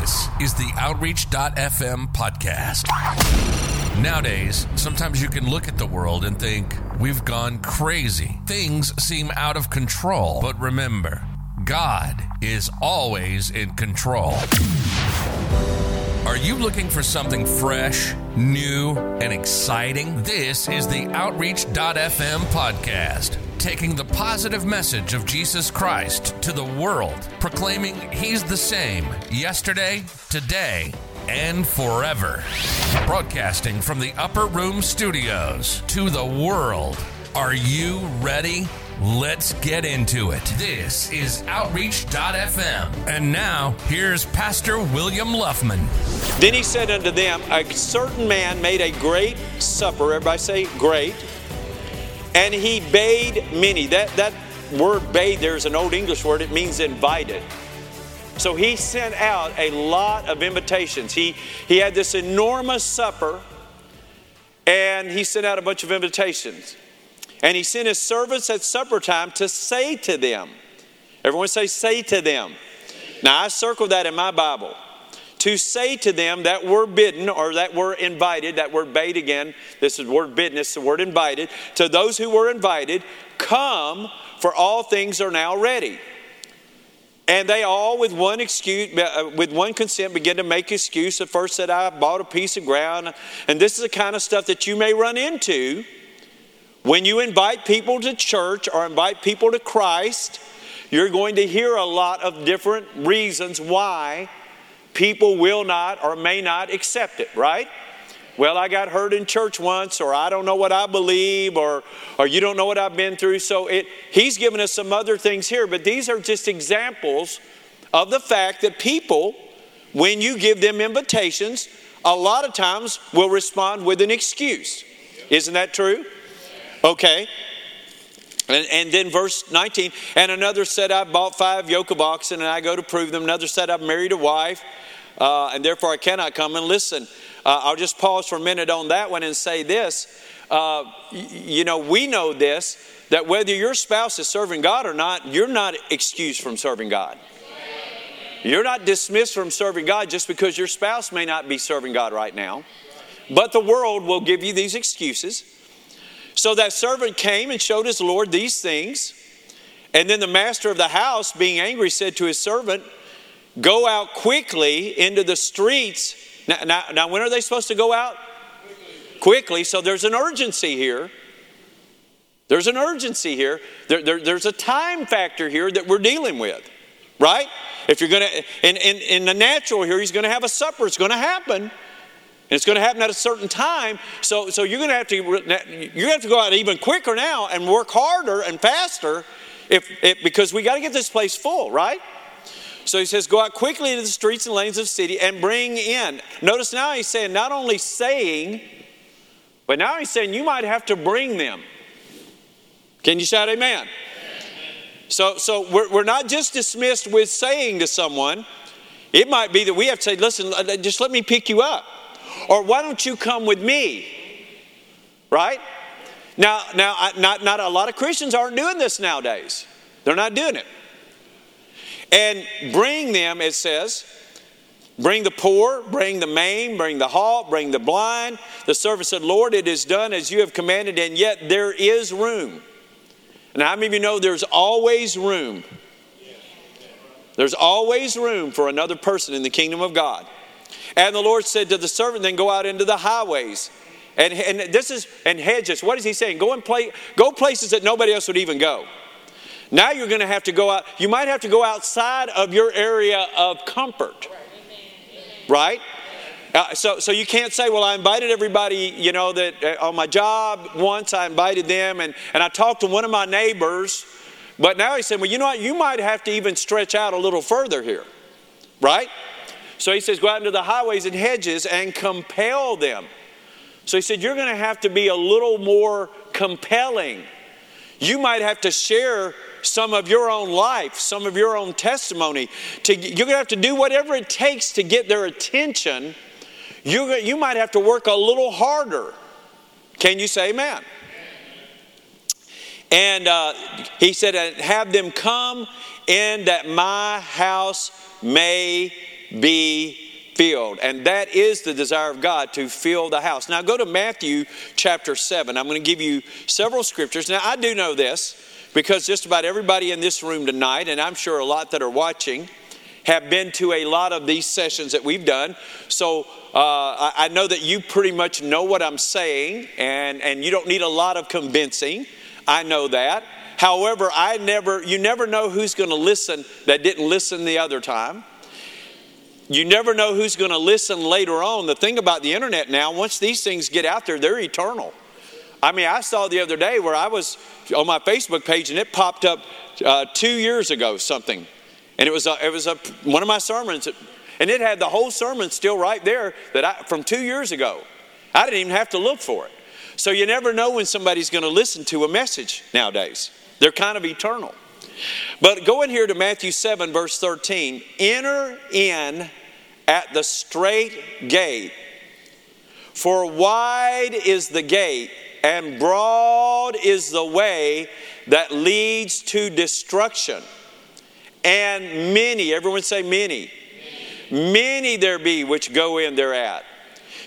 This is the Outreach.fm podcast. Nowadays, sometimes you can look at the world and think, we've gone crazy. Things seem out of control. But remember, God is always in control. Are you looking for something fresh, new, and exciting? This is the Outreach.fm podcast, taking the positive message of Jesus Christ to the world, proclaiming He's the same yesterday, today, and forever. Broadcasting from the Upper Room Studios to the world. Are you ready? Let's get into it. This is Outreach.fm. And now, here's Pastor William Luffman. Then he said unto them, A certain man made a great supper. Everybody say great. And he bade many. That, that word bade there is an old English word, it means invited. So he sent out a lot of invitations. He, he had this enormous supper, and he sent out a bunch of invitations. And he sent his servants at supper time to say to them, everyone say, say to them. Now I circled that in my Bible. To say to them that were bidden or that were invited, that word bade again, this is the word bidden, it's the word invited. To those who were invited, come, for all things are now ready. And they all, with one excuse, uh, with one consent, begin to make excuse. At first, said, "I bought a piece of ground," and this is the kind of stuff that you may run into when you invite people to church or invite people to Christ. You're going to hear a lot of different reasons why people will not or may not accept it. Right? well, I got hurt in church once, or I don't know what I believe, or, or you don't know what I've been through. So it, he's given us some other things here, but these are just examples of the fact that people, when you give them invitations, a lot of times will respond with an excuse. Isn't that true? Okay. And, and, then verse 19, and another said, I bought five yoke of oxen and I go to prove them. Another said, I've married a wife uh, and therefore I cannot come and listen. Uh, I'll just pause for a minute on that one and say this. Uh, you know, we know this that whether your spouse is serving God or not, you're not excused from serving God. You're not dismissed from serving God just because your spouse may not be serving God right now. But the world will give you these excuses. So that servant came and showed his Lord these things. And then the master of the house, being angry, said to his servant, Go out quickly into the streets now, now, now when are they supposed to go out? Quickly. Quickly. So there's an urgency here. There's an urgency here. There, there, there's a time factor here that we're dealing with, right? If you're going to, in, in, in the natural here, he's going to have a supper. It's going to happen. And it's going to happen at a certain time. So, so you're going to have to you're going to have to go out even quicker now and work harder and faster, if, if because we got to get this place full, right? So he says, Go out quickly into the streets and lanes of the city and bring in. Notice now he's saying, not only saying, but now he's saying you might have to bring them. Can you shout amen? So, so we're, we're not just dismissed with saying to someone, it might be that we have to say, listen, uh, uh, just let me pick you up. Or why don't you come with me? Right? Now, now not, not a lot of Christians aren't doing this nowadays. They're not doing it. And bring them, it says, bring the poor, bring the maimed, bring the halt, bring the blind. The servant said, Lord, it is done as you have commanded, and yet there is room. And how many of you know there's always room? There's always room for another person in the kingdom of God. And the Lord said to the servant, then go out into the highways. And, and this is, and hedges. What is he saying? Go and play, go places that nobody else would even go. Now you're going to have to go out, you might have to go outside of your area of comfort. Right? Uh, so, so you can't say, well, I invited everybody, you know, that uh, on my job once I invited them and, and I talked to one of my neighbors, but now he said, well, you know what, you might have to even stretch out a little further here. Right? So he says, go out into the highways and hedges and compel them. So he said, you're going to have to be a little more compelling. You might have to share some of your own life, some of your own testimony. To, you're going to have to do whatever it takes to get their attention. You, you might have to work a little harder. Can you say amen? And uh, he said, Have them come in that my house may be filled. And that is the desire of God to fill the house. Now go to Matthew chapter 7. I'm going to give you several scriptures. Now I do know this because just about everybody in this room tonight, and I'm sure a lot that are watching, have been to a lot of these sessions that we've done. So uh, I, know that you pretty much know what I'm saying, and, and you don't need a lot of convincing. I know that. However, I never, you never know who's going to listen that didn't listen the other time. You never know who's going to listen later on. The thing about the internet now, once these things get out there, they're eternal. I mean, I saw the other day where I was on my Facebook page and it popped up uh, two years ago something, and it was a, it was a, one of my sermons, and it had the whole sermon still right there that I, from two years ago. I didn't even have to look for it. So you never know when somebody's going to listen to a message nowadays. They're kind of eternal. But go in here to Matthew 7, verse 13. Enter in at the straight gate, for wide is the gate, and broad is the way that leads to destruction. And many, everyone say many, many there be which go in thereat.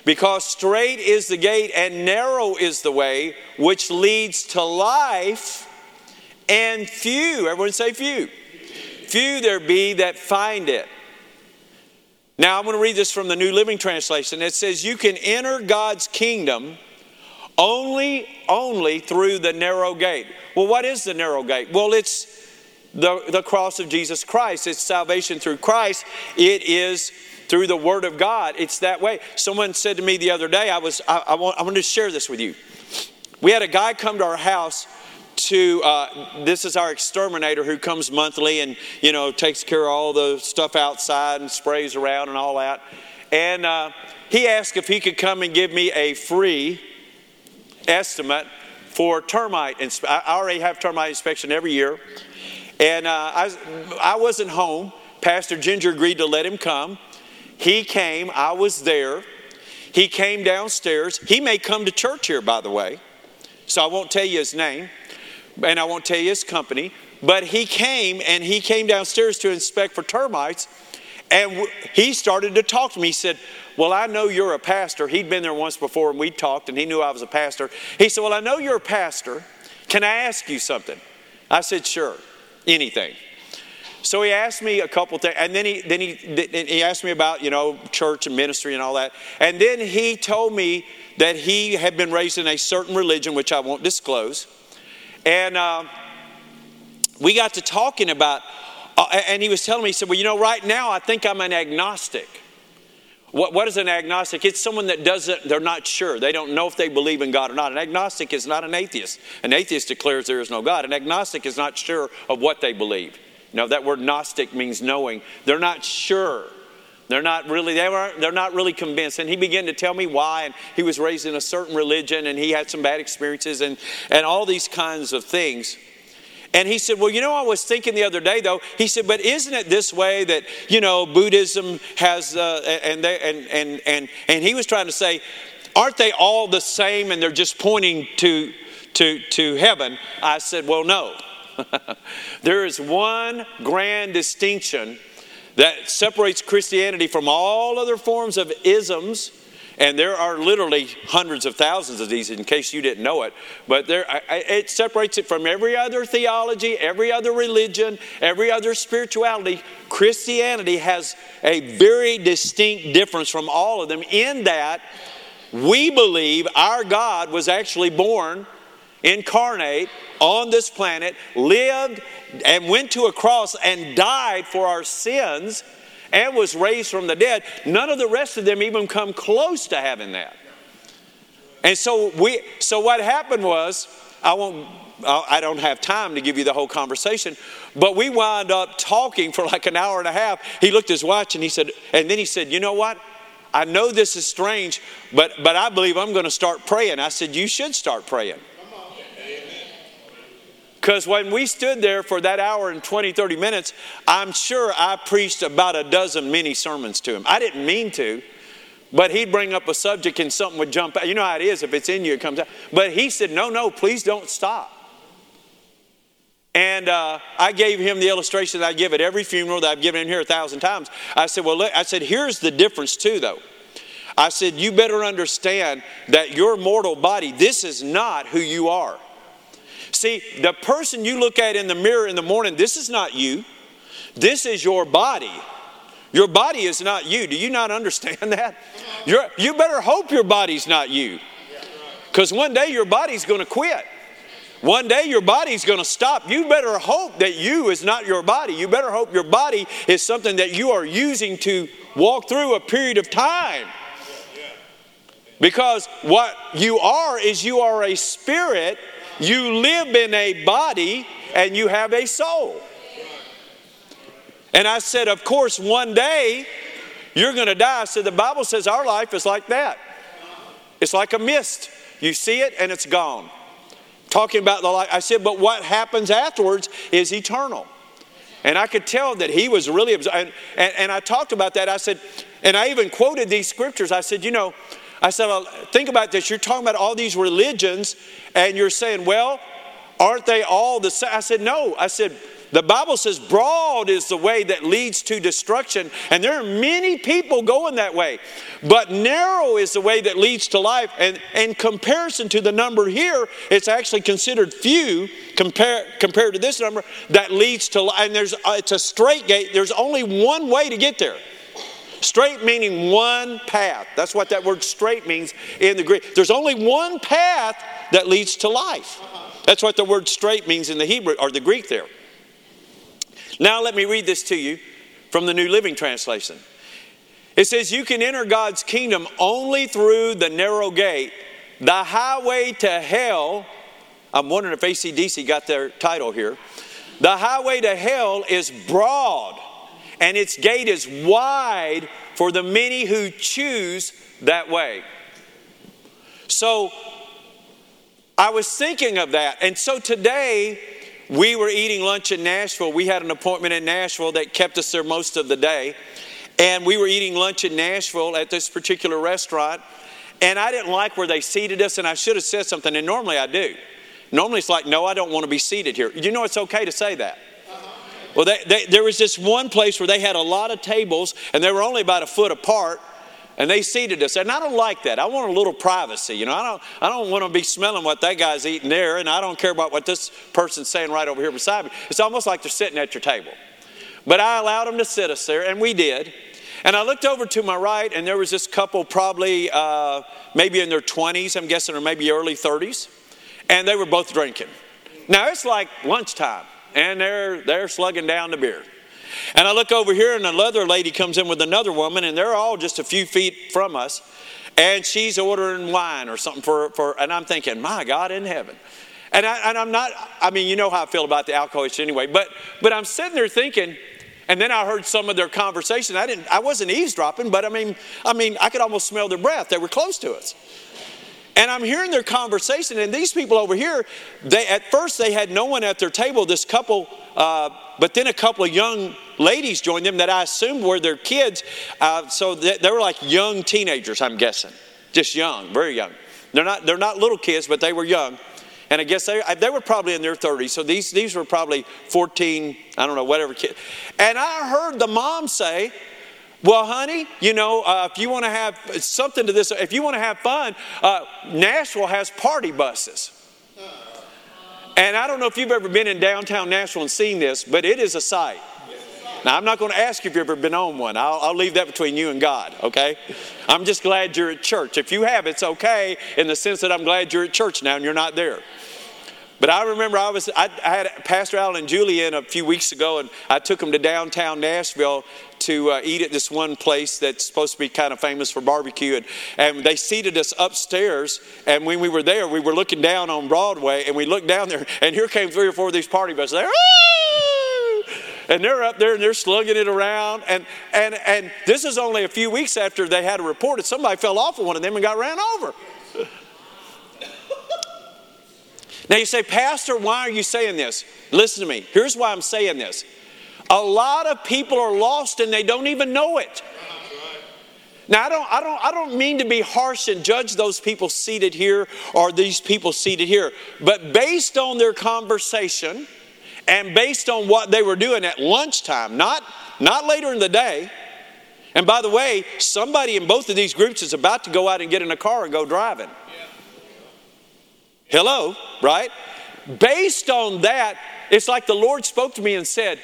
Because straight is the gate and narrow is the way which leads to life and few, everyone say few. Few there be that find it. Now I'm going to read this from the New Living Translation. It says, You can enter God's kingdom only, only through the narrow gate. Well, what is the narrow gate? Well, it's the, the cross of Jesus Christ. It's salvation through Christ. It is through the Word of God. It's that way. Someone said to me the other day, I was I, I, want, I want to share this with you. We had a guy come to our house uh, this is our exterminator who comes monthly and you know takes care of all the stuff outside and sprays around and all that. And uh, he asked if he could come and give me a free estimate for termite inspe- i already have termite inspection every year. And uh, I, I wasn't home. Pastor ginger agreed to let him come. He came. I was there. He came downstairs. He may come to church here by the way so i won't tell you his name and I won't tell you his company, but he came and he came downstairs to inspect for termites. And he started to talk to me. He said, Well, I know you're a pastor. He'd been there once before and we talked, and he knew I was a pastor. He said, Well, I know you're a pastor. Can I ask you something? I said, Sure, anything. So he asked me a couple things, and then he then he he asked me about you know church and ministry and all that, and then he told me that he had been raised in a certain religion, which I won't disclose, and uh, we got to talking about, uh, and he was telling me, he said, Well, you know, right now I think I'm an agnostic. What, what is an agnostic? It's someone that doesn't, they're not sure. They don't know if they believe in God or not. An agnostic is not an atheist. An atheist declares there is no God. An agnostic is not sure of what they believe. You know, that word gnostic means knowing. They're not sure. They're not really, they were, they're not really convinced. And he began to tell me why. And he was raised in a certain religion and he had some bad experiences and, and all these kinds of things. And he said, Well, you know, I was thinking the other day, though. He said, But isn't it this way that, you know, Buddhism has, uh, and, they, and, and, and, and he was trying to say, Aren't they all the same and they're just pointing to, to, to heaven? I said, Well, no. there is one grand distinction that separates Christianity from all other forms of isms and there are literally hundreds of thousands of these, in case you didn't know it. But there, it separates it from every other theology, every other religion, every other spirituality. Christianity has a very distinct difference from all of them in that we believe our God was actually born incarnate on this planet, lived and went to a cross and died for our sins and was raised from the dead, none of the rest of them even come close to having that. And so we so what happened was I won't I don't have time to give you the whole conversation, but we wound up talking for like an hour and a half. He looked at his watch and he said, and then he said, You know what? I know this is strange, but but I believe I'm going to start praying. I said, You should start praying. Because when we stood there for that hour and 20, 30 minutes, I'm sure I preached about a dozen mini sermons to him. I didn't mean to, but he'd bring up a subject and something would jump out. You know how it is if it's in you, it comes out. But he said, No, no, please don't stop. And uh, I gave him the illustration that I give at every funeral that I've given him here a thousand times. I said, Well, look, I said, here's the difference too, though. I said, You better understand that your mortal body, this is not who you are. See, the person you look at in the mirror in the morning, this is not you. This is your body. Your body is not you. Do you not understand that? You're, you better hope your body's not you. Because one day your body's going to quit. One day your body's going to stop. You better hope that you is not your body. You better hope your body is something that you are using to walk through a period of time. Because what you are is you are a spirit, you live in a body, and you have a soul. And I said, Of course, one day you're going to die. Said, The Bible says our life is like that. It's like a mist. You see it and it's gone. Talking about the life. I said, But what happens afterwards is eternal. And I could tell that he was really, and, and, and I talked about that. I said, and I even quoted these scriptures. I said, You know, I said, well, think about this. You're talking about all these religions, and you're saying, well, aren't they all the same? I said, no. I said, the Bible says broad is the way that leads to destruction, and there are many people going that way. But narrow is the way that leads to life. And in comparison to the number here, it's actually considered few compare, compared to this number that leads to life. And there's, uh, it's a straight gate. There's only one way to get there. Straight meaning one path. That's what that word straight means in the Greek. There's only one path that leads to life. That's what the word straight means in the Hebrew or the Greek there. Now let me read this to you from the New Living Translation. It says, You can enter God's kingdom only through the narrow gate. The highway to hell, I'm wondering if ACDC got their title here. The highway to hell is broad and its gate is wide for the many who choose that way. So I was thinking of that. And so today, we were eating lunch in Nashville. We had an appointment in Nashville that kept us there most of the day. And we were eating lunch in Nashville at this particular restaurant. And I didn't like where they seated us, and I should have said something. And normally I do. Normally it's like, no, I don't want to be seated here. You know, it's okay to say that. Well, they, they, there was this one place where they had a lot of tables and they were only about a foot apart and they seated us. And I don't like that. I want a little privacy. You know, I don't, I don't want to be smelling what that guy's eating there and I don't care about what this person's saying right over here beside me. It's almost like they're sitting at your table. But I allowed them to sit us there and we did. And I looked over to my right and there was this couple probably uh, maybe in their 20s, I'm guessing, or maybe early 30s. And they were both drinking. Now it's like lunchtime and they're, they're slugging down the beer. And I look over here, and another lady comes in with another woman, and they're all just a few feet from us. And she's ordering wine or something for, for and I'm thinking, my God in heaven. And, I, and I'm not, I mean, you know how I feel about the alcoholics anyway, but, but I'm sitting there thinking, and then I heard some of their conversation. I didn't, I wasn't eavesdropping, but I mean, I mean, I could almost smell their breath. They were close to us. And I'm hearing their conversation, and these people over here, they at first they had no one at their table. This couple, uh, but then a couple of young ladies joined them that I assumed were their kids. Uh, so they, they were like young teenagers, I'm guessing, just young, very young. They're not they're not little kids, but they were young. And I guess they, they were probably in their 30s. So these, these were probably 14, I don't know, whatever kid. And I heard the mom say, well, honey, you know, uh, if you want to have something to this, if you want to have fun, uh, Nashville has party buses. And I don't know if you've ever been in downtown Nashville and seen this, but it is a sight. Now, I'm not going to ask you if you've ever been on one. I'll, I'll, leave that between you and God, okay? I'm just glad you're at church. If you have, it's okay in the sense that I'm glad you're at church now and you're not there. But I remember I was I, I had Pastor Allen and Julie in a few weeks ago, and I took them to downtown Nashville to uh, eat at this one place that's supposed to be kind of famous for barbecue. And, and they seated us upstairs. And when we were there, we were looking down on Broadway, and we looked down there, and here came three or four of these party buses. There, and they're up there and they're slugging it around. And, and, and this is only a few weeks after they had a report that somebody fell off of one of them and got ran over. Now you say, Pastor, why are you saying this? Listen to me. Here's why I'm saying this. A lot of people are lost and they don't even know it. Now I don't, I don't, I don't mean to be harsh and judge those people seated here or these people seated here, but based on their conversation And based on what they were doing at lunchtime, not, not later in the day, and by the way, somebody in both of these groups is about to go out and get in a car and go driving. Hello, right? Based on that, it's like the Lord spoke to me and said,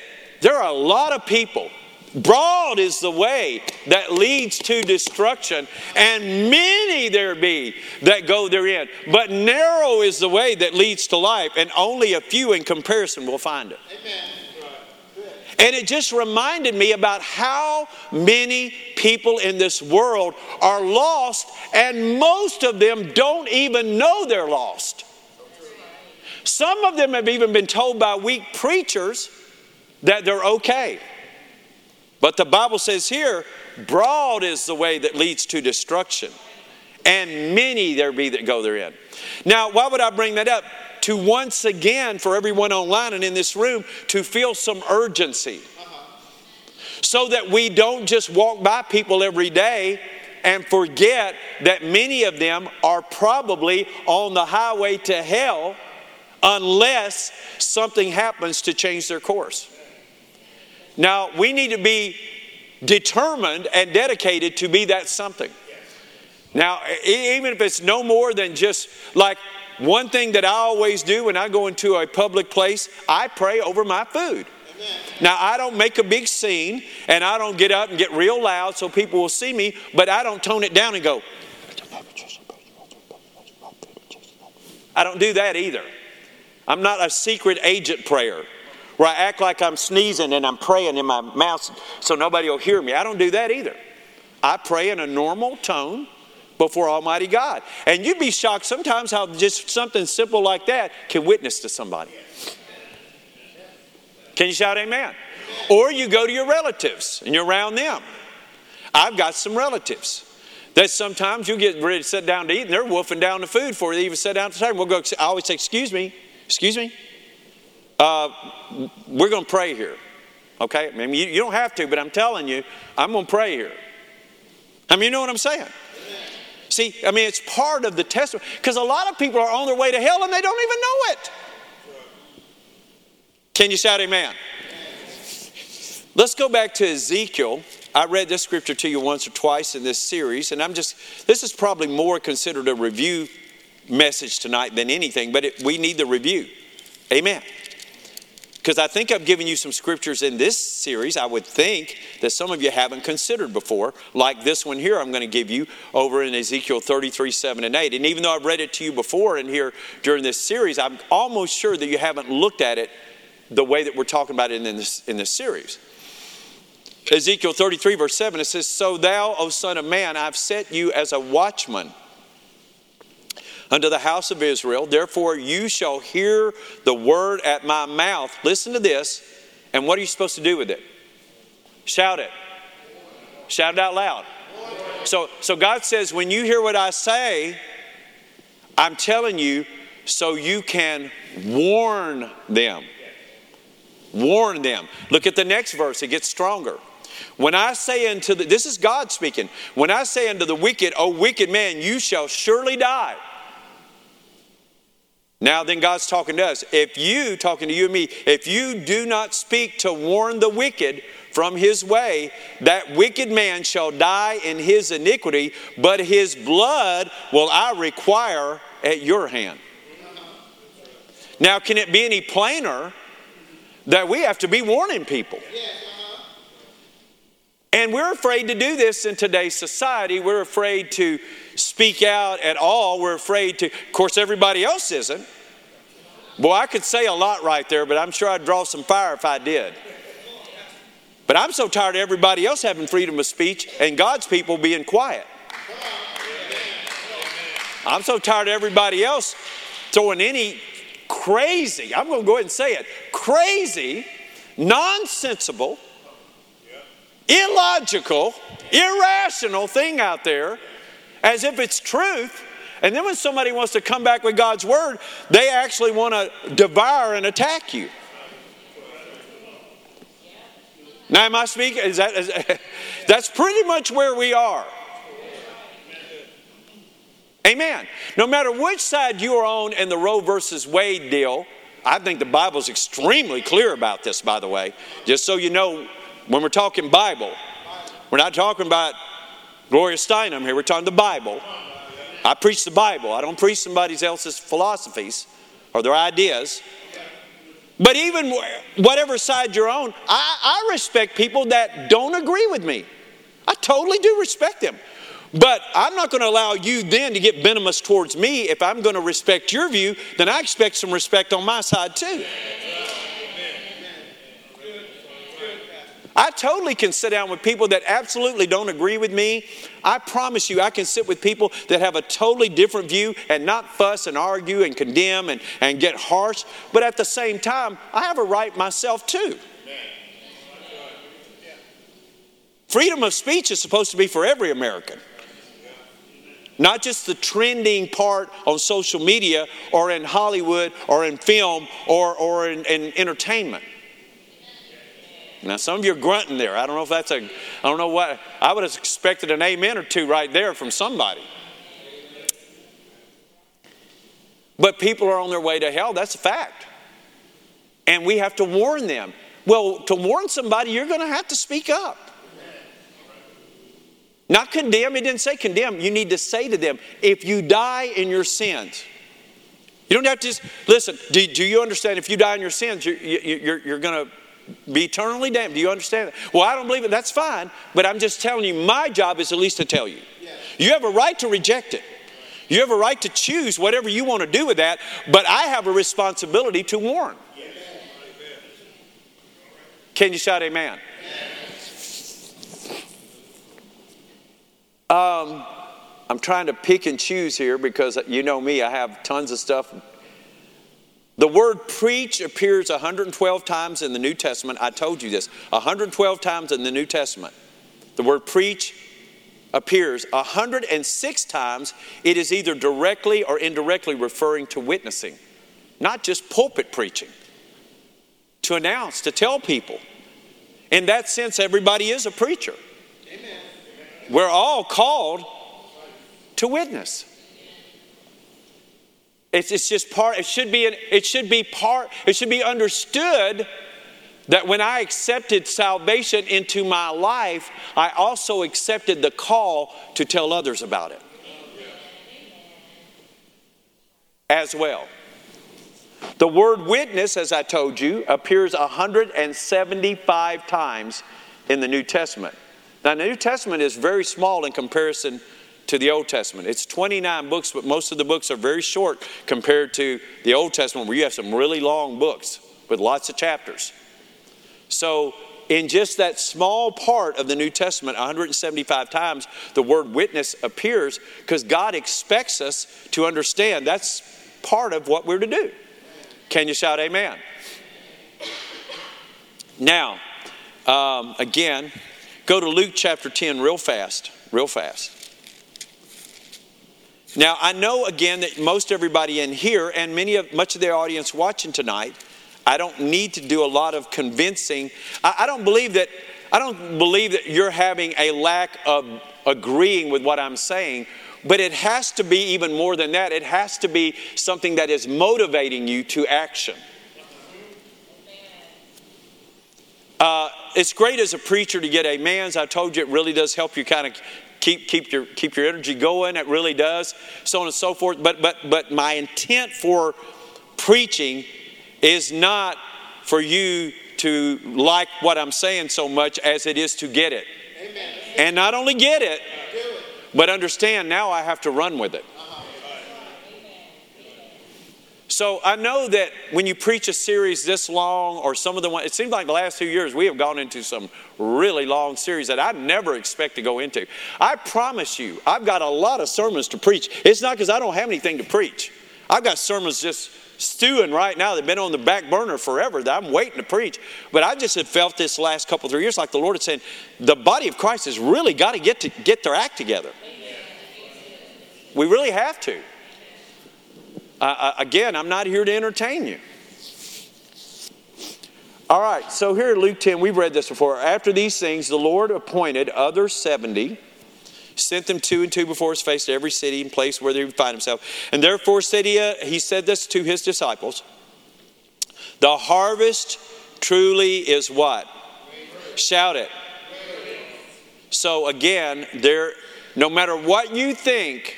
There are a lot of people. Broad is the way that leads to destruction, and many there be that go therein. But narrow is the way that leads to life, and only a few in comparison will find it. Amen. And it just reminded me about how many people in this world are lost, and most of them don't even know they're lost. Some of them have even been told by weak preachers that they're okay. But the Bible says here, broad is the way that leads to destruction, and many there be that go therein. Now, why would I bring that up? to once again, for everyone online and in this room, to feel some urgency. So that we don't just walk by people every day and forget that many of them are probably on the highway to hell unless something happens to change their course. Now, we need to be determined and dedicated to be that something. Now, even if it's no more than just like one thing that I always do when I go into a public place, I pray over my food. Now, I don't make a big scene and I don't get up and get real loud so people will see me, but I don't tone it down and go, I don't do that either. I'm not a secret agent prayer where I act like I'm sneezing and I'm praying in my mouth so nobody will hear me. I don't do that either. I pray in a normal tone before Almighty God. And you'd be shocked sometimes how just something simple like that can witness to somebody. Can you shout amen? Or you go to your relatives and you're around them. I've got some relatives that sometimes you get ready to sit down to eat and they're wolfing down the food before they even sit down to the table. We'll go, I always say, Excuse me, excuse me. Uh, we're going to pray here. Okay? I mean, you, you don't have to, but I'm telling you, I'm going to pray here. I mean, you know what I'm saying? See, I mean, it's part of the testimony because a lot of people are on their way to hell and they don't even know it. Can you shout amen? Let's go back to Ezekiel. I read this scripture to you once or twice in this series, and I'm just, this is probably more considered a review message tonight than anything, but it, we need the review. Amen. Because I think I've given you some scriptures in this series, I would think that some of you haven't considered before, like this one here I'm going to give you over in Ezekiel 33, 7 and 8. And even though I've read it to you before in here during this series, I'm almost sure that you haven't looked at it the way that we're talking about it in this, in this series. Ezekiel 33, verse 7, it says, So thou, O Son of Man, I've set you as a watchman unto the house of Israel. Therefore, you shall hear the word at my mouth. Listen to this. And what are you supposed to do with it? Shout it. Shout it out loud. So, so God says, when you hear what I say, I'm telling you so you can warn them. Warn them. Look at the next verse, it gets stronger. When I say unto the, this is God speaking, when I say unto the wicked, O wicked man, you shall surely die. Now, then, God's talking to us. If you, talking to you and me, if you do not speak to warn the wicked from his way, that wicked man shall die in his iniquity, but his blood will I require at your hand. Now, can it be any plainer that we have to be warning people? And we're afraid to do this in today's society. We're afraid to speak out at all. We're afraid to, of course, everybody else isn't. Boy, I could say a lot right there, but I'm sure I'd draw some fire if I did. But I'm so tired of everybody else having freedom of speech and God's people being quiet. I'm so tired of everybody else throwing any crazy, I'm going to go ahead and say it, crazy, nonsensible, illogical, irrational thing out there as if it's truth. And then when somebody wants to come back with God's word, they actually want to devour and attack you. Now, am I speaking? Is that, is, that's pretty much where we are. Amen. No matter which side you are on in the Roe versus Wade deal, I think the Bible's extremely clear about this, by the way. Just so you know, when we're talking Bible, we're not talking about Gloria Steinem here, we're talking the Bible. I preach the Bible, I don't preach somebody else's philosophies or their ideas. But even whatever side you're on, I, I respect people that don't agree with me. I totally do respect them. But I'm not going to allow you then to get venomous towards me. If I'm going to respect your view, then I expect some respect on my side too. I totally can sit down with people that absolutely don't agree with me. I promise you, I can sit with people that have a totally different view and not fuss and argue and condemn and, and get harsh. But at the same time, I have a right myself too. Freedom of speech is supposed to be for every American. Not just the trending part on social media or in Hollywood or in film or, or in, in entertainment. Now, some of you are grunting there. I don't know if that's a, I don't know what, I would have expected an amen or two right there from somebody. But people are on their way to hell. That's a fact. And we have to warn them. Well, to warn somebody, you're going to have to speak up. Not condemn, he didn't say condemn. You need to say to them, if you die in your sins, you don't have to just, listen, do, do you understand if you die in your sins, you're, you're, you're going to be eternally damned? Do you understand that? Well, I don't believe it. That's fine. But I'm just telling you, my job is at least to tell you. You have a right to reject it. You have a right to choose whatever you want to do with that, but I have a responsibility to warn. Can you shout amen? Um, I'm trying to pick and choose here because you know me, I have tons of stuff. The word preach appears 112 times in the New Testament. I told you this 112 times in the New Testament. The word preach appears 106 times. It is either directly or indirectly referring to witnessing, not just pulpit preaching, to announce, to tell people. In that sense, everybody is a preacher. We're all called to witness. It's, it's just part, it should be, an, it should be part, it should be understood that when I accepted salvation into my life, I also accepted the call to tell others about it as well. The word witness, as I told you, appears 175 times in the New Testament. Now, the New Testament is very small in comparison to the Old Testament. It's 29 books, but most of the books are very short compared to the Old Testament, where you have some really long books with lots of chapters. So, in just that small part of the New Testament, 175 times, the word witness appears because God expects us to understand that's part of what we're to do. Can you shout amen? Now, um, again, Go to Luke chapter 10 real fast, real fast. Now, I know again that most everybody in here and many of much of the audience watching tonight, I don't need to do a lot of convincing. I, I don't believe that I don't believe that you're having a lack of agreeing with what I'm saying, but it has to be even more than that. It has to be something that is motivating you to action. Uh, it's great as a preacher to get amens. I told you it really does help you kind of keep keep your keep your energy going. It really does, so on and so forth. But but but my intent for preaching is not for you to like what I'm saying so much as it is to get it. Amen. And not only get it, but understand now I have to run with it. Uh-huh. So I know that when you preach a series this long, or some of the ones, it seems like the last two years we have gone into some really long series that I never expect to go into. I promise you, I've got a lot of sermons to preach. It's not because I don't have anything to preach. I've got sermons just stewing right now. They've been on the back burner forever that I'm waiting to preach. But I just have felt this last couple three years like the Lord is saying, the body of Christ has really got to get to get their act together. We really have to. Again, I'm not here to entertain you. All right, so here in Luke 10, we've read this before. After these things, the Lord appointed other 70, sent them two and two before his face to every city and place where they would find himself. And therefore said he, uh, he said this to his disciples The harvest truly is what? Shout it. So again, there no matter what you think,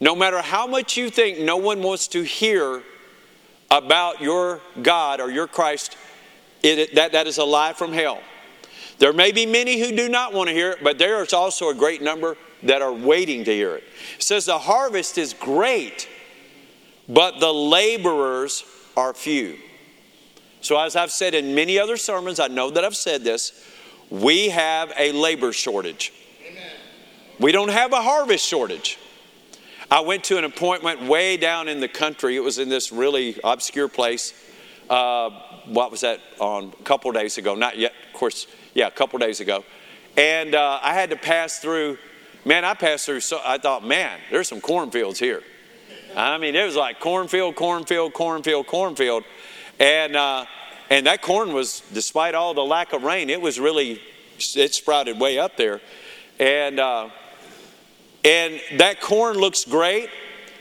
no matter how much you think no one wants to hear about your God or your Christ, it, that, that is a lie from hell. There may be many who do not want to hear it, but there is also a great number that are waiting to hear it. It says the harvest is great, but the laborers are few. So, as I've said in many other sermons, I know that I've said this, we have a labor shortage. Amen. We don't have a harvest shortage. I went to an appointment way down in the country. It was in this really obscure place. Uh, what was that on a couple days ago? Not yet, of course, yeah, a couple days ago. And uh, I had to pass through, man, I passed through, so I thought, man, there's some cornfields here. I mean, it was like cornfield, cornfield, cornfield, cornfield. And, uh, and that corn was, despite all the lack of rain, it was really, it sprouted way up there. And, uh, and that corn looks great,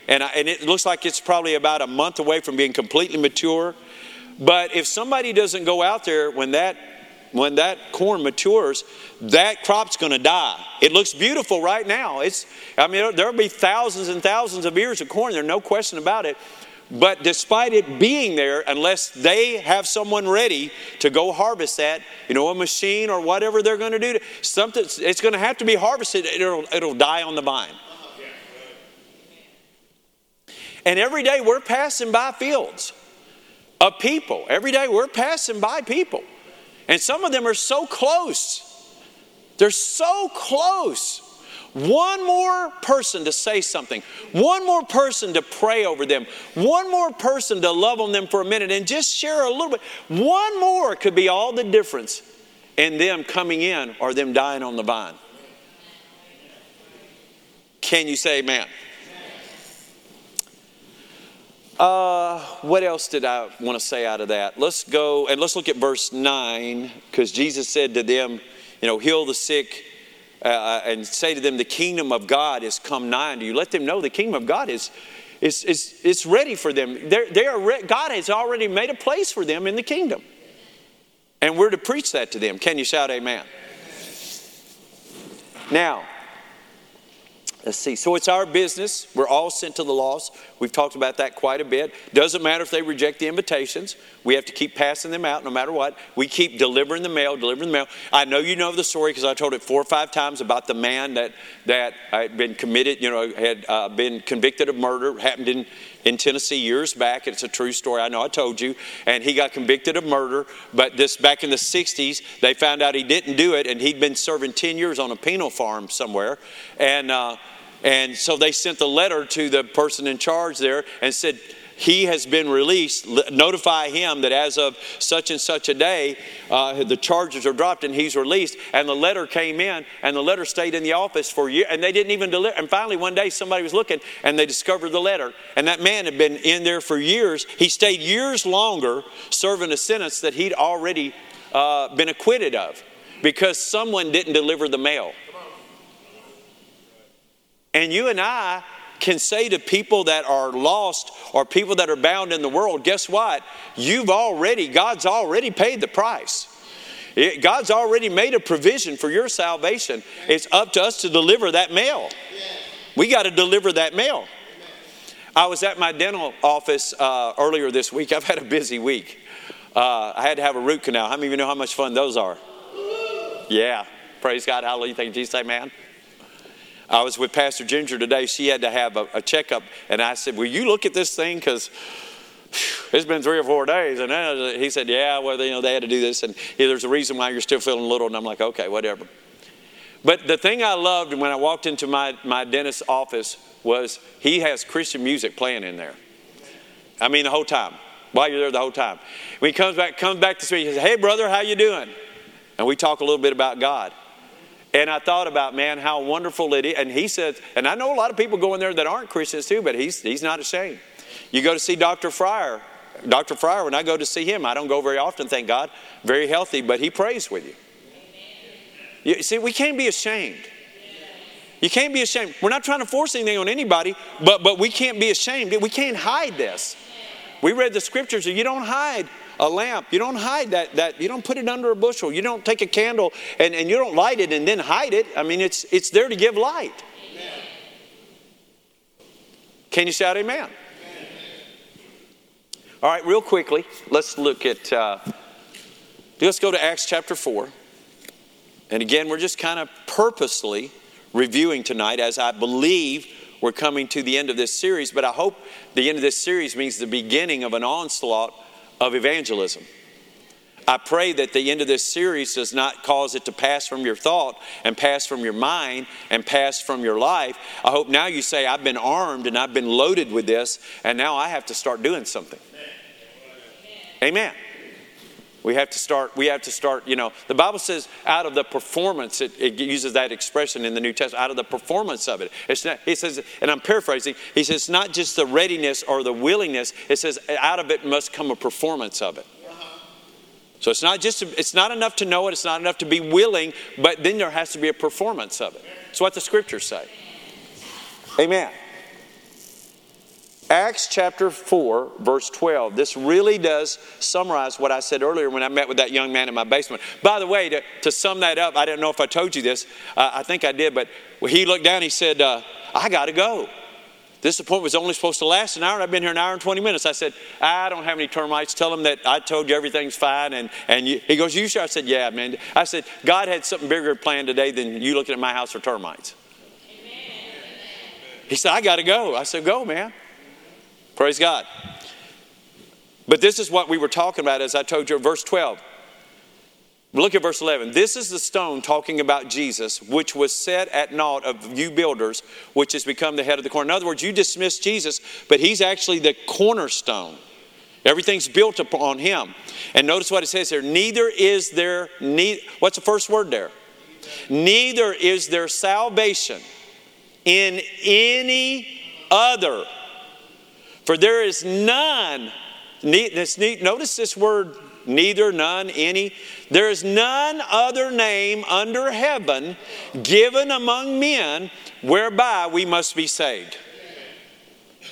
and, I, and it looks like it's probably about a month away from being completely mature. But if somebody doesn't go out there when that when that corn matures, that crop's going to die. It looks beautiful right now. It's, I mean, there'll be thousands and thousands of ears of corn. There's no question about it. But despite it being there, unless they have someone ready to go harvest that, you know, a machine or whatever they're going to do, something it's going to have to be harvested. It'll, it'll die on the vine. And every day we're passing by fields of people. Every day we're passing by people. And some of them are so close. They're so close. One more person to say something, one more person to pray over them, one more person to love on them for a minute and just share a little bit. One more could be all the difference in them coming in or them dying on the vine. Can you say amen? Uh, what else did I want to say out of that? Let's go and let's look at verse 9 because Jesus said to them, you know, heal the sick uh, uh, and say to them, the kingdom of God is come nigh unto you. Let them know the kingdom of God is, is, is, is ready for them. They are re- God has already made a place for them in the kingdom. And we're to preach that to them. Can you shout amen? Now, Let's see. So it's our business. We're all sent to the lost. We've talked about that quite a bit. Doesn't matter if they reject the invitations. We have to keep passing them out no matter what. We keep delivering the mail, delivering the mail. I know you know the story because I told it four or five times about the man that that had been committed, you know, had uh, been convicted of murder. Happened in in Tennessee years back. It's a true story. I know I told you. And he got convicted of murder. But this back in the 60s, they found out he didn't do it, and he'd been serving 10 years on a penal farm somewhere. And uh, and so they sent the letter to the person in charge there and said, he has been released. Notify him that as of such and such a day, uh, the charges are dropped and he's released. And the letter came in, and the letter stayed in the office for years, and they didn't even deliver. And finally, one day, somebody was looking, and they discovered the letter. And that man had been in there for years. He stayed years longer serving a sentence that he'd already uh, been acquitted of because someone didn't deliver the mail. And you and I can say to people that are lost or people that are bound in the world, guess what? You've already, God's already paid the price. It, God's already made a provision for your salvation. It's up to us to deliver that mail. We got to deliver that mail. I was at my dental office uh, earlier this week. I've had a busy week. Uh, I had to have a root canal. How many of you know how much fun those are? Yeah. Praise God. Hallelujah. Thank you, Jesus. Amen. I was with Pastor Ginger today. She had to have a, a checkup, and I said, "Will you look at this thing? Because it's been three or four days." And he said, "Yeah, well, you know, they had to do this, and yeah, there's a reason why you're still feeling a little." And I'm like, "Okay, whatever." But the thing I loved when I walked into my, my dentist's office was he has Christian music playing in there. I mean, the whole time. While you're there the whole time. When he comes back, comes back to me, he says, Hey brother, how you doing? And we talk a little bit about God. And I thought about, man, how wonderful it is. And he said, and I know a lot of people go in there that aren't Christians too, but he's, he's not ashamed. You go to see Dr. Fryer. Dr. Fryer, when I go to see him, I don't go very often, thank God. Very healthy, but he prays with you. you see, we can't be ashamed. You can't be ashamed. We're not trying to force anything on anybody, but, but we can't be ashamed. We can't hide this. We read the scriptures, you don't hide a lamp, you don't hide that, that you don't put it under a bushel. You don't take a candle and, and you don't light it and then hide it. I mean, it's, it's there to give light. Amen. Can you shout amen? amen? All right, real quickly, let's look at, uh, let's go to Acts chapter 4. And again, we're just kind of purposely reviewing tonight as I believe we're coming to the end of this series, but I hope the end of this series means the beginning of an onslaught of evangelism. I pray that the end of this series does not cause it to pass from your thought and pass from your mind and pass from your life. I hope now you say, I've been armed and I've been loaded with this, and now I have to start doing something. Amen. We have to start, we have to start, you know, the Bible says out of the performance, it, it uses that expression in the New Testament, out of the performance of it. It's not, he says, and I'm paraphrasing, he says, it's not just the readiness or the willingness, it says out of it must come a performance of it. So it's not just it's not enough to know it, it's not enough to be willing, but then there has to be a performance of it. It's what the scriptures say. Amen. Acts chapter 4, verse 12. This really does summarize what I said earlier when I met with that young man in my basement. By the way, to, to sum that up, I don't know if I told you this. Uh, I think I did, but he looked down, he said, uh, I got to go. This appointment was only supposed to last an hour, and I've been here an hour and 20 minutes. I said, I don't have any termites. Tell them that I told you everything's fine. And, and you, he goes, You sure? I said, Yeah, man. I said, God had something bigger planned today than you looking at my house for termites. Amen. He said, I got to go. I said, Go, man. Praise God. But this is what we were talking about, as I told you, verse 12. Look at verse 11. This is the stone talking about Jesus, which was set at naught of you builders, which has become the head of the corner. In other words, you dismiss Jesus, but he's actually the cornerstone. Everything's built upon him. And notice what it says here neither is there, ne- what's the first word there? Neither is there salvation in any other for there is none, notice this word neither, none, any. There is none other name under heaven given among men whereby we must be saved.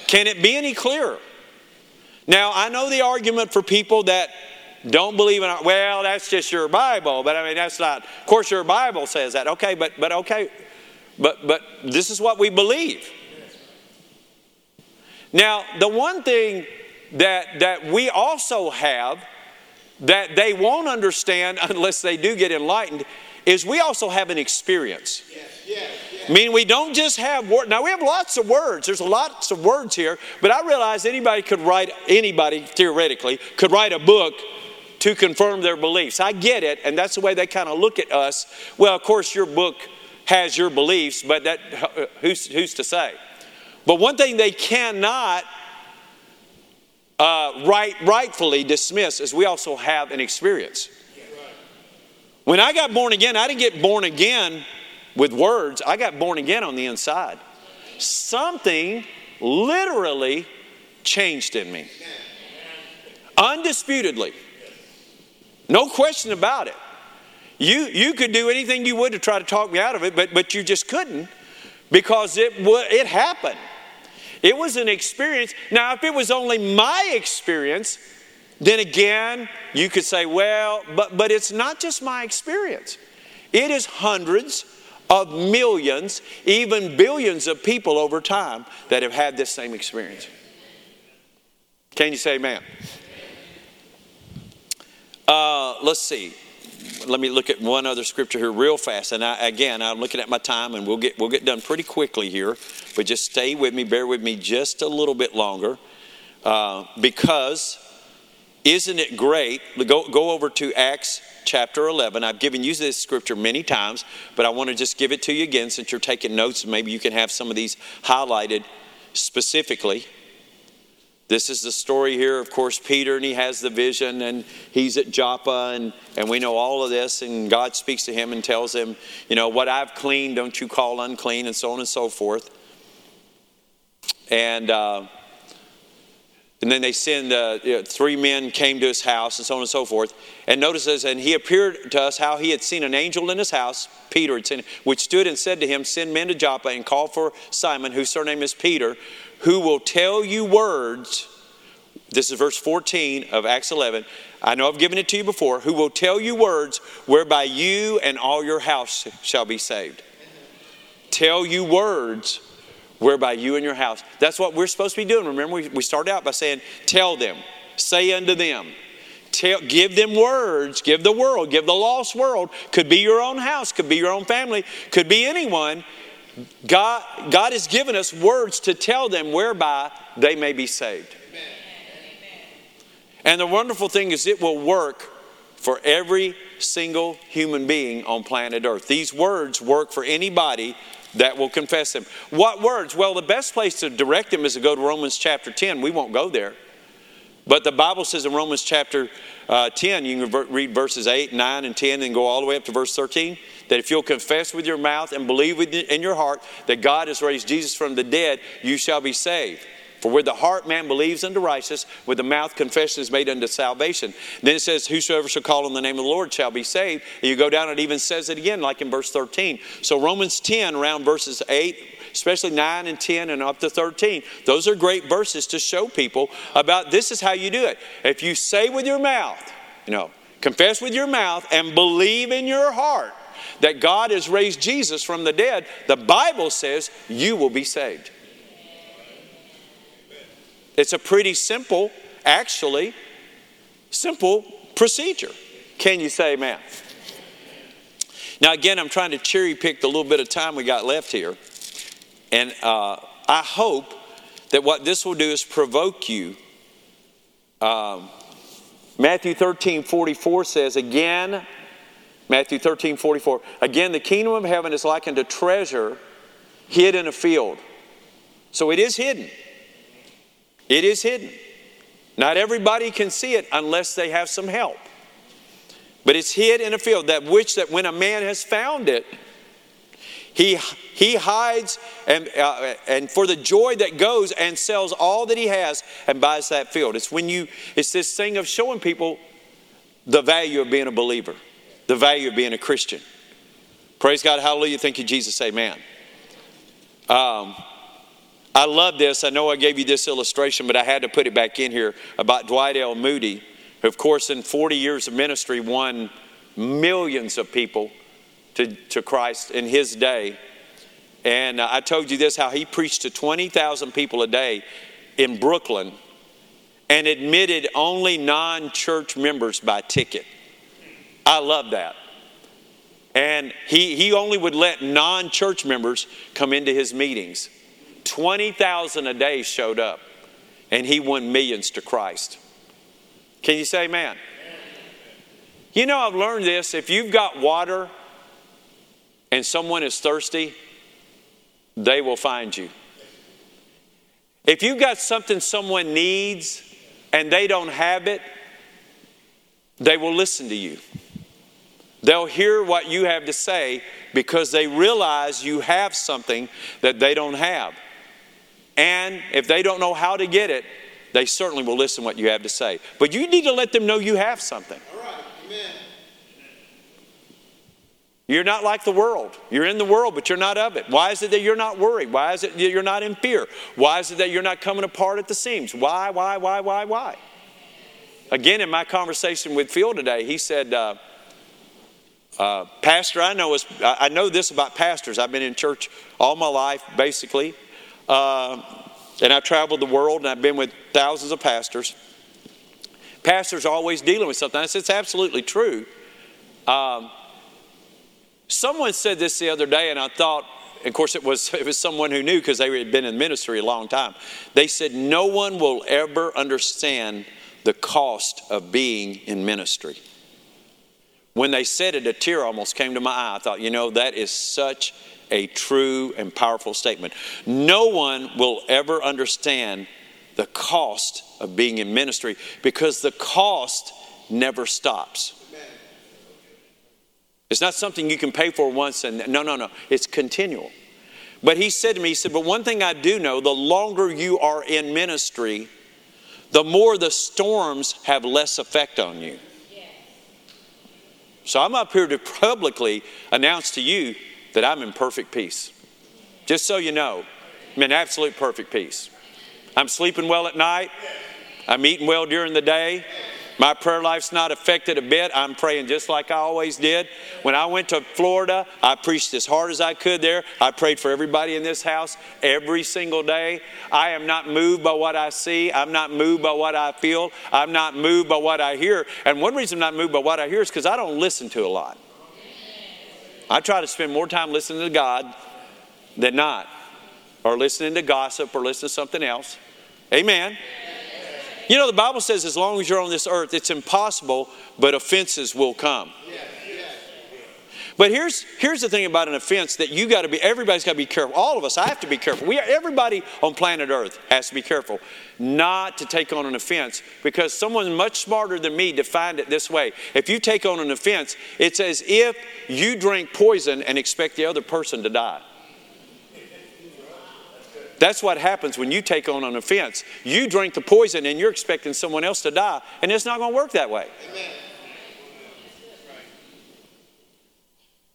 Can it be any clearer? Now, I know the argument for people that don't believe in it. Well, that's just your Bible, but I mean, that's not, of course, your Bible says that. Okay, but, but okay, but, but this is what we believe. Now, the one thing that, that we also have that they won't understand unless they do get enlightened is we also have an experience. Yes, yes, yes. I mean, we don't just have words. Now, we have lots of words. There's lots of words here, but I realize anybody could write, anybody theoretically could write a book to confirm their beliefs. I get it, and that's the way they kind of look at us. Well, of course, your book has your beliefs, but that who's, who's to say? But one thing they cannot uh, right, rightfully dismiss is we also have an experience. When I got born again, I didn't get born again with words, I got born again on the inside. Something literally changed in me. Undisputedly. No question about it. You, you could do anything you would to try to talk me out of it, but, but you just couldn't because it, it happened. It was an experience. Now, if it was only my experience, then again, you could say, well, but, but it's not just my experience. It is hundreds of millions, even billions of people over time that have had this same experience. Can you say amen? Uh, let's see let me look at one other scripture here real fast. And I, again, I'm looking at my time, and we'll get we'll get done pretty quickly here. But just stay with me, bear with me just a little bit longer, uh, because isn't it great? Go go over to Acts chapter 11. I've given you this scripture many times, but I want to just give it to you again since you're taking notes. Maybe you can have some of these highlighted specifically. This is the story here, of course, Peter, and he has the vision, and he's at Joppa, and, and we know all of this, and God speaks to him and tells him, you know, what I've cleaned, don't you call unclean, and so on and so forth. And, uh, and then they send, uh, you know, three men came to his house, and so on and so forth. And notices, and he appeared to us how he had seen an angel in his house, Peter seen, which stood and said to him, Send men to Joppa and call for Simon, whose surname is Peter who will tell you words. This is verse 14 of Acts 11. I know I've given it to you before, who will tell you words whereby you and all your house shall be saved. Tell you words whereby you and your house. That's what we're supposed to be doing. Remember, we, we started out by saying, Tell them, say unto them. Tell, give them words, give the world, give the lost world. Could be your own house, could be your own family, could be anyone. God, God has given us words to tell them whereby they may be saved. And the wonderful thing is, it will work for every single human being on planet Earth. These words work for anybody that will confess them. What words? Well, the best place to direct them is to go to Romans chapter 10. We won't go there. But the Bible says in Romans chapter uh, 10, you can read verses 8, 9, and 10, and go all the way up to verse 13, that if you'll confess with your mouth and believe in your heart that God has raised Jesus from the dead, you shall be saved. For with the heart man believes unto righteousness, with the mouth confession is made unto salvation. Then it says, Whosoever shall call on the name of the Lord shall be saved. And you go down, it even says it again, like in verse 13. So Romans 10, around verses 8, especially 9 and 10 and up to 13, those are great verses to show people about this is how you do it. If you say with your mouth, you know, confess with your mouth and believe in your heart that God has raised Jesus from the dead, the Bible says you will be saved. It's a pretty simple, actually, simple procedure. Can you say amen? Now, again, I'm trying to cherry pick the little bit of time we got left here. And uh, I hope that what this will do is provoke you. Um, Matthew 13 44 says, again, Matthew 13 44, again, the kingdom of heaven is likened to treasure hid in a field. So it is hidden. It is hidden. Not everybody can see it unless they have some help. But it's hid in a field that which that when a man has found it, he, he hides and, uh, and for the joy that goes and sells all that he has and buys that field. It's when you, it's this thing of showing people the value of being a believer, the value of being a Christian. Praise God, hallelujah. Thank you, Jesus. Amen. Um, I love this. I know I gave you this illustration, but I had to put it back in here about Dwight L. Moody, who, of course, in 40 years of ministry, won millions of people to, to Christ in his day. And uh, I told you this how he preached to 20,000 people a day in Brooklyn and admitted only non church members by ticket. I love that. And he, he only would let non church members come into his meetings. 20,000 a day showed up, and he won millions to Christ. Can you say amen? You know, I've learned this. If you've got water and someone is thirsty, they will find you. If you've got something someone needs and they don't have it, they will listen to you. They'll hear what you have to say because they realize you have something that they don't have. And if they don't know how to get it, they certainly will listen what you have to say. But you need to let them know you have something. All right. Amen. You're not like the world. You're in the world, but you're not of it. Why is it that you're not worried? Why is it that you're not in fear? Why is it that you're not coming apart at the seams? Why, why, why, why, why? Again, in my conversation with Phil today, he said, uh, uh, Pastor, I know, is, I know this about pastors. I've been in church all my life, basically. Uh, and I've traveled the world and I've been with thousands of pastors. Pastors are always dealing with something. I said, it's absolutely true. Um, someone said this the other day, and I thought, of course, it was, it was someone who knew because they had been in ministry a long time. They said, No one will ever understand the cost of being in ministry. When they said it, a tear almost came to my eye. I thought, you know, that is such a true and powerful statement. No one will ever understand the cost of being in ministry because the cost never stops. It's not something you can pay for once and no, no, no. It's continual. But he said to me, he said, But one thing I do know the longer you are in ministry, the more the storms have less effect on you. So I'm up here to publicly announce to you that I'm in perfect peace. Just so you know, I'm in absolute perfect peace. I'm sleeping well at night. I'm eating well during the day. My prayer life's not affected a bit. I'm praying just like I always did. When I went to Florida, I preached as hard as I could there. I prayed for everybody in this house every single day. I am not moved by what I see. I'm not moved by what I feel. I'm not moved by what I hear. And one reason I'm not moved by what I hear is because I don't listen to a lot. I try to spend more time listening to God than not, or listening to gossip or listening to something else. Amen. You know, the Bible says as long as you're on this earth, it's impossible, but offenses will come. But here's, here's the thing about an offense that you got to be, everybody's got to be careful. All of us, I have to be careful. We, everybody on planet Earth has to be careful not to take on an offense because someone much smarter than me defined it this way. If you take on an offense, it's as if you drink poison and expect the other person to die. That's what happens when you take on an offense. You drink the poison and you're expecting someone else to die, and it's not going to work that way. Amen.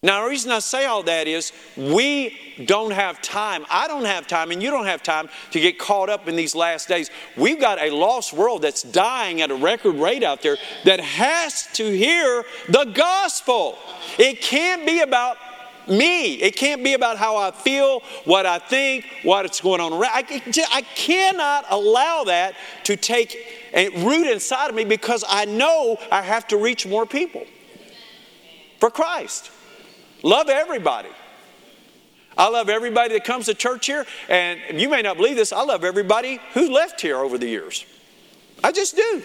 Now, the reason I say all that is we don't have time. I don't have time, and you don't have time to get caught up in these last days. We've got a lost world that's dying at a record rate out there that has to hear the gospel. It can't be about me. It can't be about how I feel, what I think, what's going on around. I, I cannot allow that to take a root inside of me because I know I have to reach more people for Christ. Love everybody. I love everybody that comes to church here, and you may not believe this, I love everybody who left here over the years. I just do.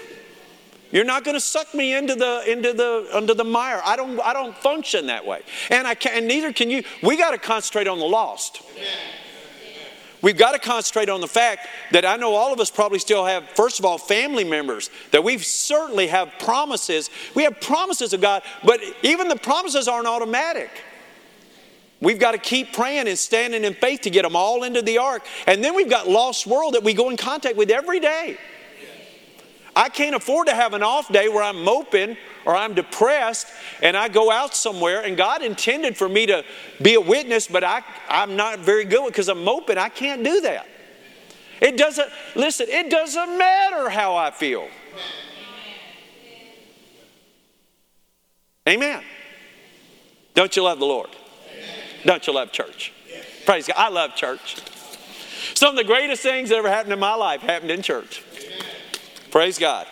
You're not going to suck me into the into the under the mire. I don't I don't function that way. And I can and neither can you. We got to concentrate on the lost. We've got to concentrate on the fact that I know all of us probably still have, first of all, family members, that we certainly have promises. We have promises of God, but even the promises aren't automatic. We've got to keep praying and standing in faith to get them all into the ark. And then we've got lost world that we go in contact with every day. I can't afford to have an off day where I'm moping or I'm depressed and I go out somewhere and God intended for me to be a witness, but I, I'm not very good because I'm moping. I can't do that. It doesn't, listen, it doesn't matter how I feel. Amen. Don't you love the Lord? Don't you love church? Praise God. I love church. Some of the greatest things that ever happened in my life happened in church. Praise God.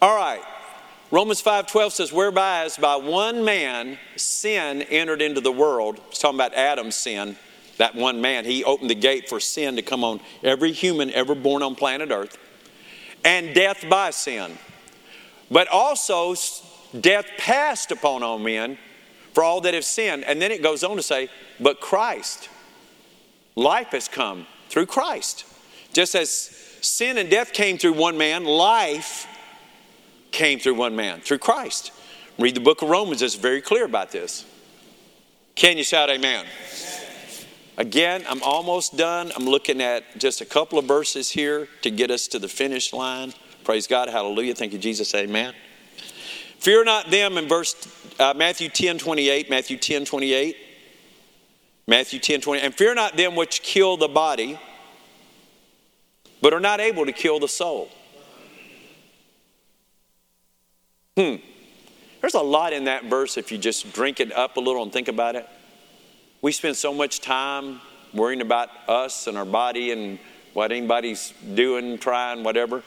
All right. Romans 5:12 says, "Whereby as by one man sin entered into the world." It's talking about Adam's sin. That one man, he opened the gate for sin to come on every human ever born on planet Earth, and death by sin. But also death passed upon all men for all that have sinned. And then it goes on to say, "But Christ, life has come through Christ." Just as sin and death came through one man, life came through one man, through Christ. Read the book of Romans, it's very clear about this. Can you shout amen? Again, I'm almost done. I'm looking at just a couple of verses here to get us to the finish line. Praise God. Hallelujah. Thank you, Jesus. Amen. Fear not them in verse uh, Matthew 10 28. Matthew 10 28. Matthew 10 20. And fear not them which kill the body, but are not able to kill the soul. Hmm. There's a lot in that verse if you just drink it up a little and think about it. We spend so much time worrying about us and our body and what anybody's doing, trying, whatever.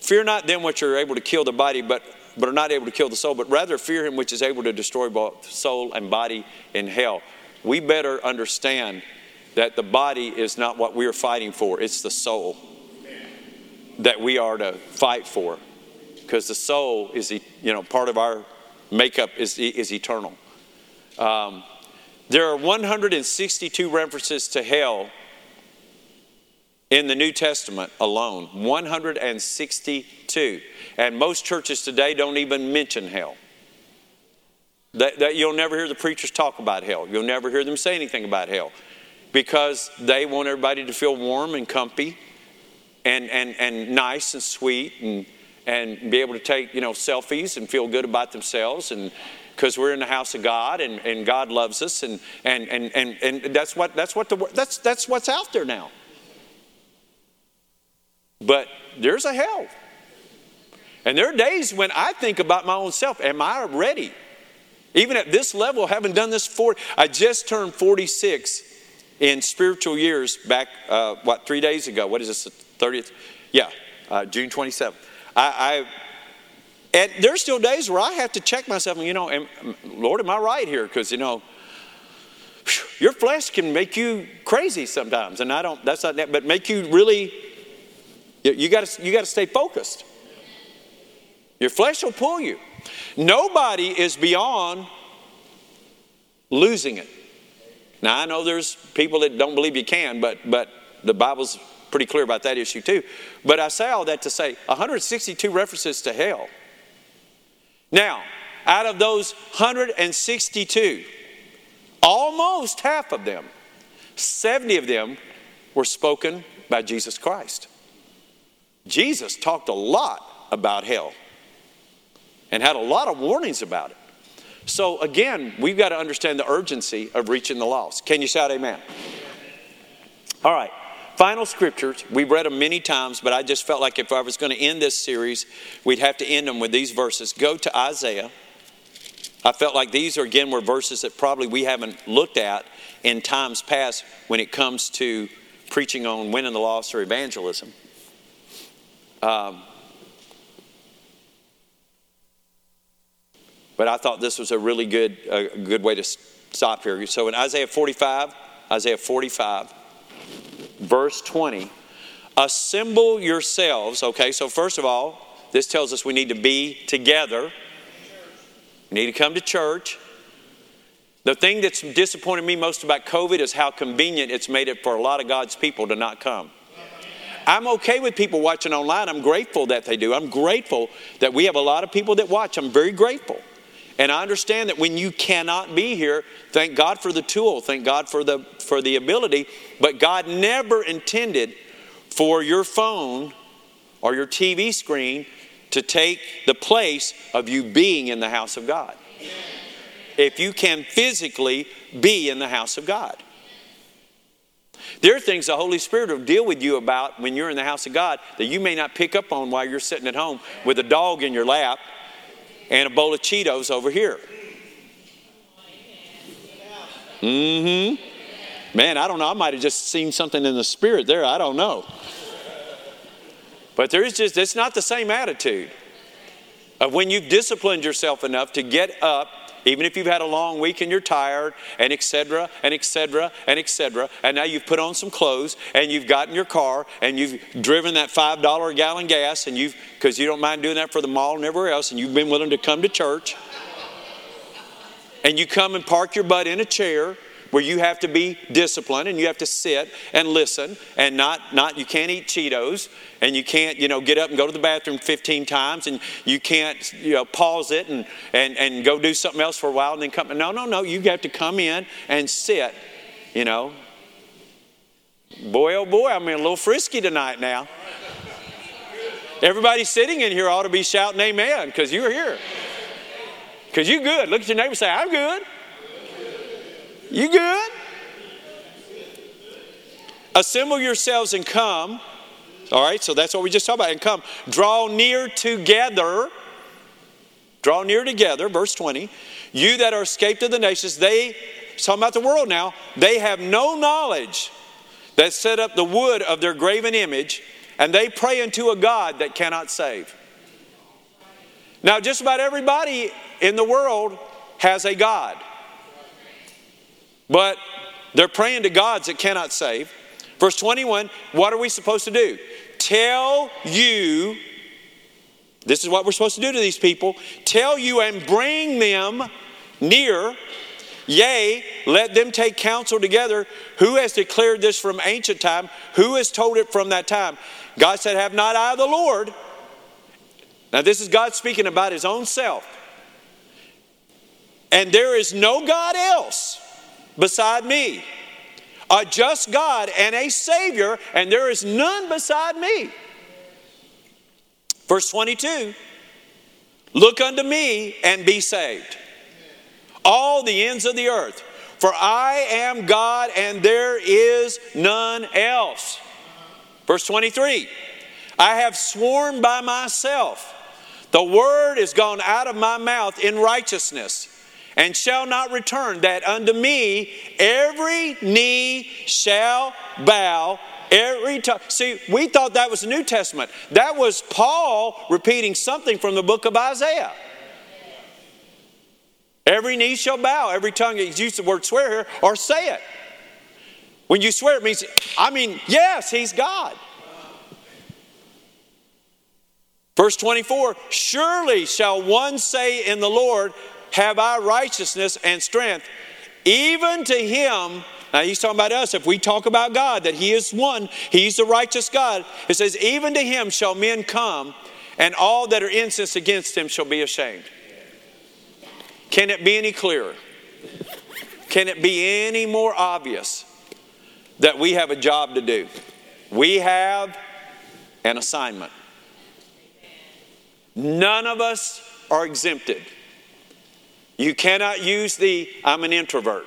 Fear not them which are able to kill the body, but, but are not able to kill the soul, but rather fear him which is able to destroy both soul and body in hell. We better understand that the body is not what we're fighting for, it's the soul that we are to fight for because the soul is you know part of our makeup is, is eternal. Um, there are 162 references to hell in the new testament alone 162 and most churches today don't even mention hell. That, that you'll never hear the preachers talk about hell. You'll never hear them say anything about hell because they want everybody to feel warm and comfy and, and, and nice and sweet and, and be able to take, you know, selfies and feel good about themselves and because we're in the house of God and, and God loves us and, and, and, and, and that's what that's what the that's that's what's out there now. But there's a hell. And there are days when I think about my own self. Am I ready? Even at this level, having done this for, I just turned 46 in spiritual years back, uh, what, three days ago. What is this, 30th? Yeah, uh, June 27th. I, I, and there's still days where I have to check myself and, you know, am, Lord, am I right here? Because, you know, your flesh can make you crazy sometimes. And I don't, that's not that, but make you really, you, you got you to stay focused. Your flesh will pull you. Nobody is beyond losing it. Now, I know there's people that don't believe you can, but, but the Bible's pretty clear about that issue too. But I say all that to say 162 references to hell. Now, out of those 162, almost half of them, 70 of them, were spoken by Jesus Christ. Jesus talked a lot about hell and had a lot of warnings about it. So, again, we've got to understand the urgency of reaching the lost. Can you shout amen? All right. Final scriptures. We've read them many times, but I just felt like if I was going to end this series, we'd have to end them with these verses. Go to Isaiah. I felt like these are, again, were verses that probably we haven't looked at in times past when it comes to preaching on winning the lost or evangelism. Um, but I thought this was a really good, a good way to stop here. So in Isaiah 45, Isaiah 45, verse 20, assemble yourselves. Okay, so first of all, this tells us we need to be together. We need to come to church. The thing that's disappointed me most about COVID is how convenient it's made it for a lot of God's people to not come. I'm okay with people watching online. I'm grateful that they do. I'm grateful that we have a lot of people that watch. I'm very grateful. And I understand that when you cannot be here, thank God for the tool, thank God for the for the ability, but God never intended for your phone or your TV screen to take the place of you being in the house of God. If you can physically be in the house of God. There are things the Holy Spirit will deal with you about when you're in the house of God that you may not pick up on while you're sitting at home with a dog in your lap and a bowl of Cheetos over here. Mm hmm. Man, I don't know. I might have just seen something in the spirit there. I don't know. But there's just, it's not the same attitude of when you've disciplined yourself enough to get up even if you've had a long week and you're tired, and etc., and etc., and etc., and now you've put on some clothes and you've gotten your car and you've driven that $5 a gallon gas, and you've, because you don't mind doing that for the mall and everywhere else, and you've been willing to come to church, and you come and park your butt in a chair where you have to be disciplined and you have to sit and listen and not not you can't eat cheetos and you can't you know get up and go to the bathroom 15 times and you can't you know pause it and and, and go do something else for a while and then come no no no you have to come in and sit you know. Boy oh boy i'm a little frisky tonight now. Everybody sitting in here ought to be shouting amen because you're here. Because you're good. Look at your neighbor and say i'm good you good? Assemble yourselves and come. All right, so that's what we just talked about. And come, draw near together. Draw near together, verse 20. You that are escaped of the nations, they, talking about the world now, they have no knowledge that set up the wood of their graven image, and they pray unto a God that cannot save. Now, just about everybody in the world has a God. But they're praying to gods that cannot save. Verse 21 what are we supposed to do? Tell you, this is what we're supposed to do to these people, tell you and bring them near. Yea, let them take counsel together. Who has declared this from ancient time? Who has told it from that time? God said, Have not I the Lord? Now, this is God speaking about his own self. And there is no God else beside me, a just God and a Savior, and there is none beside me. Verse 22 Look unto me and be saved, all the ends of the earth, for I am God and there is none else. Verse 23 I have sworn by myself, The word is gone out of my mouth in righteousness and shall not return, that unto me every knee shall bow. Every time. See, we thought that was the New Testament. That was Paul repeating something from the book of Isaiah. Every knee shall bow, every tongue, he's used the word swear here, or say it. When you swear, it means, I mean, yes, he's God. Verse 24 Surely shall one say in the Lord, Have I righteousness and strength? Even to him, now he's talking about us. If we talk about God, that he is one, he's the righteous God. It says, Even to him shall men come, and all that are incensed against him shall be ashamed. Can it be any clearer? Can it be any more obvious that we have a job to do? We have an assignment. None of us are exempted. You cannot use the I'm an introvert.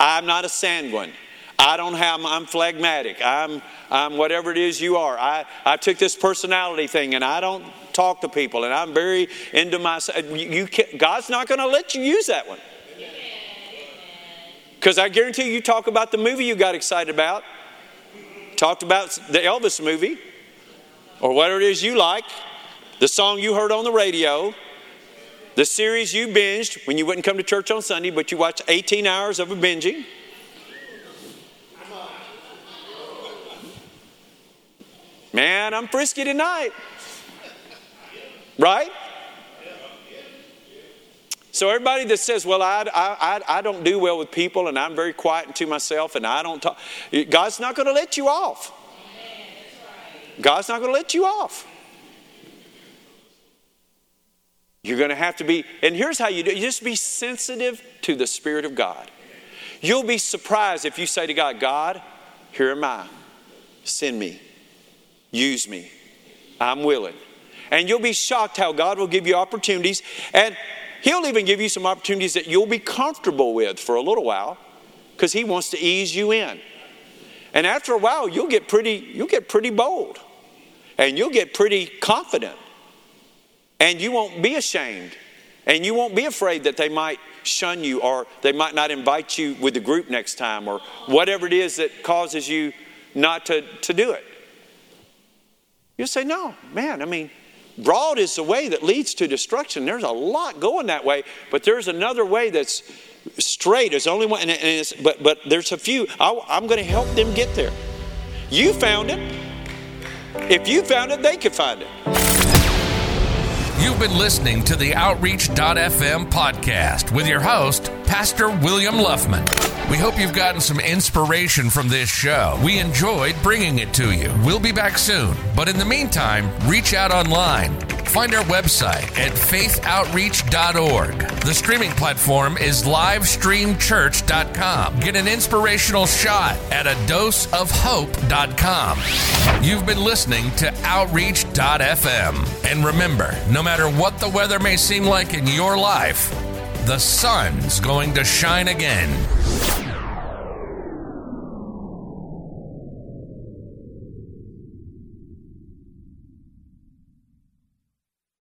I'm not a sanguine. I don't have, I'm phlegmatic. I'm, I'm whatever it is you are. I, I took this personality thing and I don't talk to people and I'm very into myself. You, you God's not going to let you use that one. Because I guarantee you, you talk about the movie you got excited about, talked about the Elvis movie, or whatever it is you like, the song you heard on the radio, the series you binged when you wouldn't come to church on Sunday, but you watched 18 hours of a binging. Man, I'm frisky tonight. Right? So everybody that says, "Well, I, I, I don't do well with people, and I'm very quiet and to myself, and I don't talk," God's not going to let you off. God's not going to let you off. You're going to have to be, and here's how you do: you just be sensitive to the Spirit of God. You'll be surprised if you say to God, "God, here am I. Send me." Use me. I'm willing. And you'll be shocked how God will give you opportunities. And He'll even give you some opportunities that you'll be comfortable with for a little while because He wants to ease you in. And after a while, you'll get pretty, you'll get pretty bold. And you'll get pretty confident. And you won't be ashamed. And you won't be afraid that they might shun you or they might not invite you with the group next time or whatever it is that causes you not to, to do it. You say, no, man, I mean, broad is the way that leads to destruction. There's a lot going that way, but there's another way that's straight. There's only one, and it's, but, but there's a few. I, I'm going to help them get there. You found it. If you found it, they could find it. You've been listening to the Outreach.fm podcast with your host, Pastor William Luffman. We hope you've gotten some inspiration from this show. We enjoyed bringing it to you. We'll be back soon, but in the meantime, reach out online. Find our website at faithoutreach.org. The streaming platform is livestreamchurch.com. Get an inspirational shot at a dose of doseofhope.com. You've been listening to Outreach.fm. And remember, no matter what the weather may seem like in your life, the sun's going to shine again.